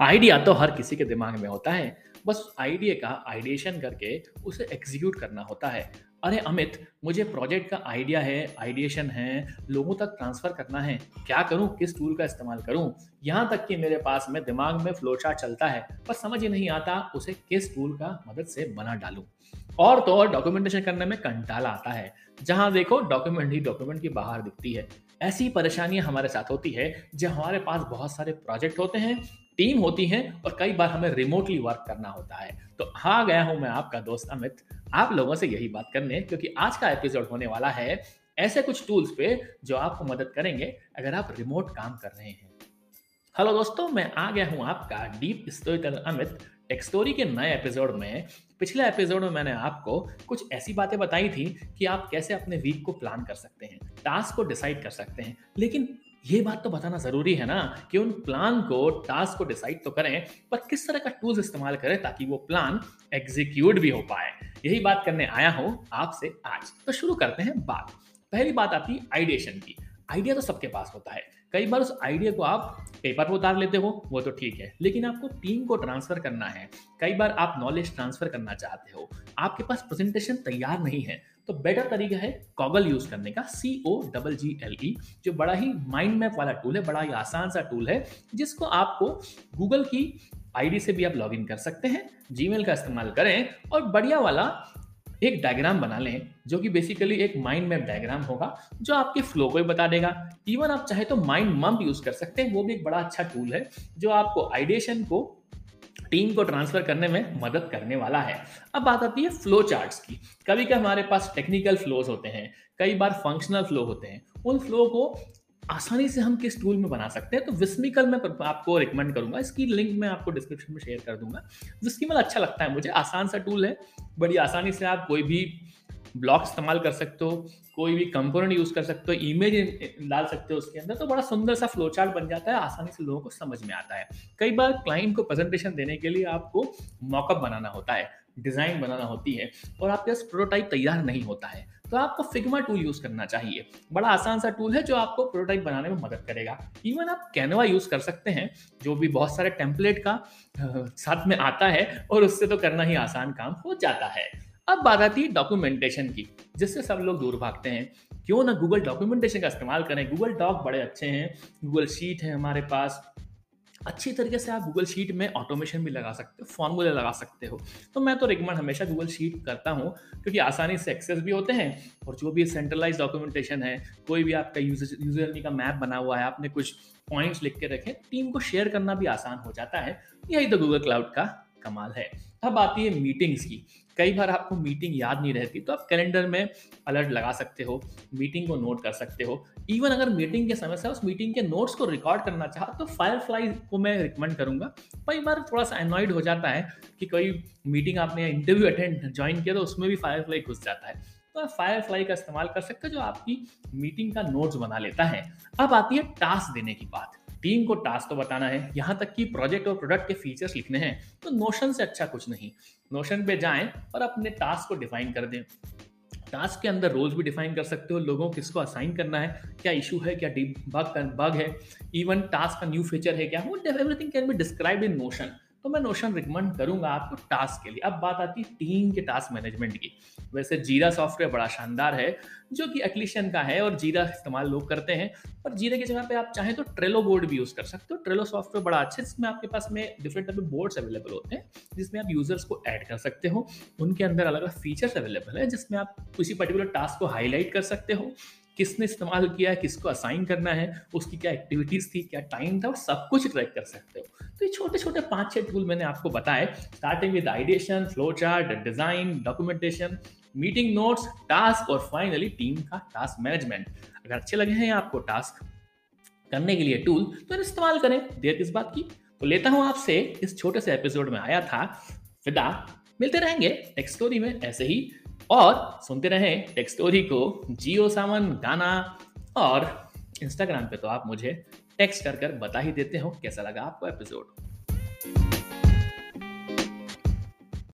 Idea तो हर किसी के दिमाग में होता है। बस आइडिया का आइडिएशन करके उसे एग्जीक्यूट करना होता है। अरे अमित, मुझे प्रोजेक्ट का आइडिया है आइडिएशन है, लोगों तक ट्रांसफ़र करना है। क्या करूँ? किस टूल का इस्तेमाल करूँ? यहाँ तक कि मेरे पास में दिमाग में फ्लो चार्ट चलता है पर समझ ही नहीं आता उसे किस टूल का मदद से बना डालूं। और तो और डॉक्यूमेंटेशन करने में कंटाला आता है। जहाँ देखो डॉक्यूमेंट ही डॉक्यूमेंट की बाहर दिखती है। ऐसी परेशानियाँ हमारे साथ होती है जब हमारे पास बहुत सारे प्रोजेक्ट होते हैं टीम होती है और कई बार हमें रिमोटली वर्क करना होता है। तो हाँ गया हूँ मैं आपका दोस्त अमित। आप लोगों से यही बात करने, क्योंकि आज का एपिसोड होने वाला है ऐसे कुछ टूल्स पे जो आपको मदद करेंगे अगर आप रिमोट काम कर रहे हैं। हेलो दोस्तों, मैं आ गया हूँ आपका डीप स्टोरी अमित। टेक्स्टोरी के नए एपिसोड में, पिछले एपिसोड में मैंने आपको कुछ ऐसी बातें बताई थी कि आप कैसे अपने वीक को प्लान कर सकते हैं टास्क को डिसाइड कर सकते हैं, लेकिन ये बात तो बताना ज़रूरी है ना कि उन प्लान को टास्क को डिसाइड तो करें, पर किस तरह का टूल्स इस्तेमाल करें ताकि वो प्लान एग्जीक्यूट भी हो पाए। यही बात करने आया हूँ आपसे आज। तो शुरू करते हैं बात। पहली बात आती है आइडिएशन की। आइडिया तो सबके पास होता है। कई बार उस आइडिया को आप पेपर पर उतार लेते हो, वो तो ठीक है। लेकिन आपको टीम को ट्रांसफ़र करना है। कई बार आप नॉलेज ट्रांसफ़र करना चाहते हो। आपके पास प्रेजेंटेशन तैयार नहीं है। तो बेटर तरीका है कॉगल यूज़ करने का सी O double G L E जो बड़ा ही माइंड मैप वाला टूल है, बड़ा ही आसान सा टूल है, जिसको आपको गूगल की आईडी से भी आप लॉग इन कर सकते हैं जीमेल का इस्तेमाल करें और बढ़िया वाला एक डायग्राम बना लें, जो कि बेसिकली एक माइंड मैप डायग्राम होगा, जो आपके फ्लो को भी बता देगा। इवन आप चाहे तो माइंड मम्प यूज़ कर सकते हैं, वो भी एक बड़ा अच्छा टूल है, जो आपको आइडिएशन को टीम को ट्रांसफ़र करने में मदद करने वाला है। अब बात आती है फ्लो चार्ट्स की। कभी कभी हमारे पास टेक्निकल फ्लोज होते हैं, कई बार फंक्शनल फ्लो होते हैं। उन फ्लो को आसानी से हम किस टूल में बना सकते हैं तो विस्मिकल मैं आपको रिकमेंड करूँगा। इसकी लिंक मैं आपको डिस्क्रिप्शन में शेयर कर दूँगा। विस्मिकल अच्छा लगता है मुझे, आसान सा टूल है। बड़ी आसानी से आप कोई भी ब्लॉक इस्तेमाल कर सकते हो, कोई भी कंपोनेंट यूज़ कर सकते हो, इमेज डाल सकते हो उसके अंदर तो बड़ा सुंदर सा फ्लो चार्ट बन जाता है, आसानी से लोगों को समझ में आता है। कई बार क्लाइंट को प्रेजेंटेशन देने के लिए आपको मॉकअप बनाना होता है डिज़ाइन बनाना होती है, और आपके पास प्रोटोटाइप तैयार नहीं होता है। तो आपको फिग्मा टूल यूज़ करना चाहिए। बड़ा आसान सा टूल है जो आपको प्रोटोटाइप बनाने में मदद करेगा। इवन आप कैनवा यूज़ कर सकते हैं, जो भी बहुत सारे टेम्पलेट का साथ में आता है और उससे तो करना ही आसान काम हो जाता है। अब बात आती है डॉक्यूमेंटेशन की, जिससे सब लोग दूर भागते हैं। क्यों ना गूगल डॉक्यूमेंटेशन का इस्तेमाल करें? गूगल डॉक बड़े अच्छे हैं गूगल शीट है हमारे पास अच्छी तरीके से आप गूगल शीट में ऑटोमेशन भी लगा सकते हो फॉर्मूले लगा सकते हो। तो मैं तो रिकमेंड हमेशा गूगल शीट करता हूँ, क्योंकि आसानी से एक्सेस भी होते हैं और जो भी सेंट्रलाइज डॉक्यूमेंटेशन है, कोई भी आपका यूज़र यूज़र का मैप बना हुआ है, आपने कुछ पॉइंट्स लिख के रखे टीम को शेयर करना भी आसान हो जाता है। यही तो गूगल क्लाउड का कमाल है। अब आती है मीटिंग्स की। कई बार आपको मीटिंग याद नहीं रहती तो आप कैलेंडर में अलर्ट लगा सकते हो मीटिंग को नोट कर सकते हो। इवन अगर मीटिंग के समय से उस मीटिंग के नोट्स को रिकॉर्ड करना चाह तो फायर फ्लाई को मैं रिकमेंड करूँगा। कई बार थोड़ा सा एनॉइड हो जाता है कि कोई मीटिंग आपने इंटरव्यू अटेंड ज्वाइन किया तो उसमें भी फायर फ्लाई घुस जाता है। तो आप फायर फ्लाई का इस्तेमाल कर सकते हो, जो आपकी मीटिंग का नोट्स बना लेता है। अब आती है टास्क देने की बात। टीम को टास्क तो बताना है, यहाँ तक कि प्रोजेक्ट और प्रोडक्ट के फीचर्स लिखने हैं तो नोशन से अच्छा कुछ नहीं। नोशन पे जाए और अपने टास्क को डिफाइन कर दें। टास्क के अंदर रोल्स भी डिफाइन कर सकते हो, लोगों किसको असाइन करना है, क्या इशू है, क्या बग बग है इवन टास्क का न्यू फीचर है क्या, वो everything can be describe in Notion तो मैं नोशन रिकमेंड करूँगा आपको टास्क के लिए। अब बात आती है टीम के टास्क मैनेजमेंट की। वैसे जीरा सॉफ्टवेयर बड़ा शानदार है, जो कि एक्लिशन का है और जीरा इस्तेमाल लोग करते हैं। पर जीरे की जगह पे आप चाहें तो ट्रेलो बोर्ड भी यूज़ कर सकते हो। ट्रेलो सॉफ्टवेयर बड़ा अच्छा है, जिसमें आपके पास में डिफरेंट टाइप बोर्ड्स अवेलेबल होते हैं, जिसमें आप यूज़र्स को ऐड कर सकते हो। उनके अंदर अलग अलग फीचर्स अवेलेबल है, जिसमें आप किसी पर्टिकुलर टास्क को हाईलाइट कर सकते हो। किसने इस्तेमाल किया है, किसको असाइन करना है, उसकी क्या एक्टिविटीज़ थी, क्या टाइम था, वो सब कुछ ट्रैक कर सकते हो। तो ये छोटे छोटे पाँच छह टूल मैंने आपको बताए starting with ideation flow chart design documentation meeting notes task और फाइनली टीम का टास्क मैनेजमेंट अगर अच्छे लगे हैं आपको टास्क करने के लिए टूल तो इस्तेमाल करें। देर किस बात की? तो लेता हूँ आपसे, इस छोटे से एपिसोड में आया था फिदा मिलते रहेंगे टेक्स्ट स्टोरी में ऐसे ही और सुनते रहें टेक स्टोरी को, जियो सावन गाना और इंस्टाग्राम पे तो आप मुझे टेक्स्ट कर कर बता ही देते हो कैसा लगा आपको एपिसोड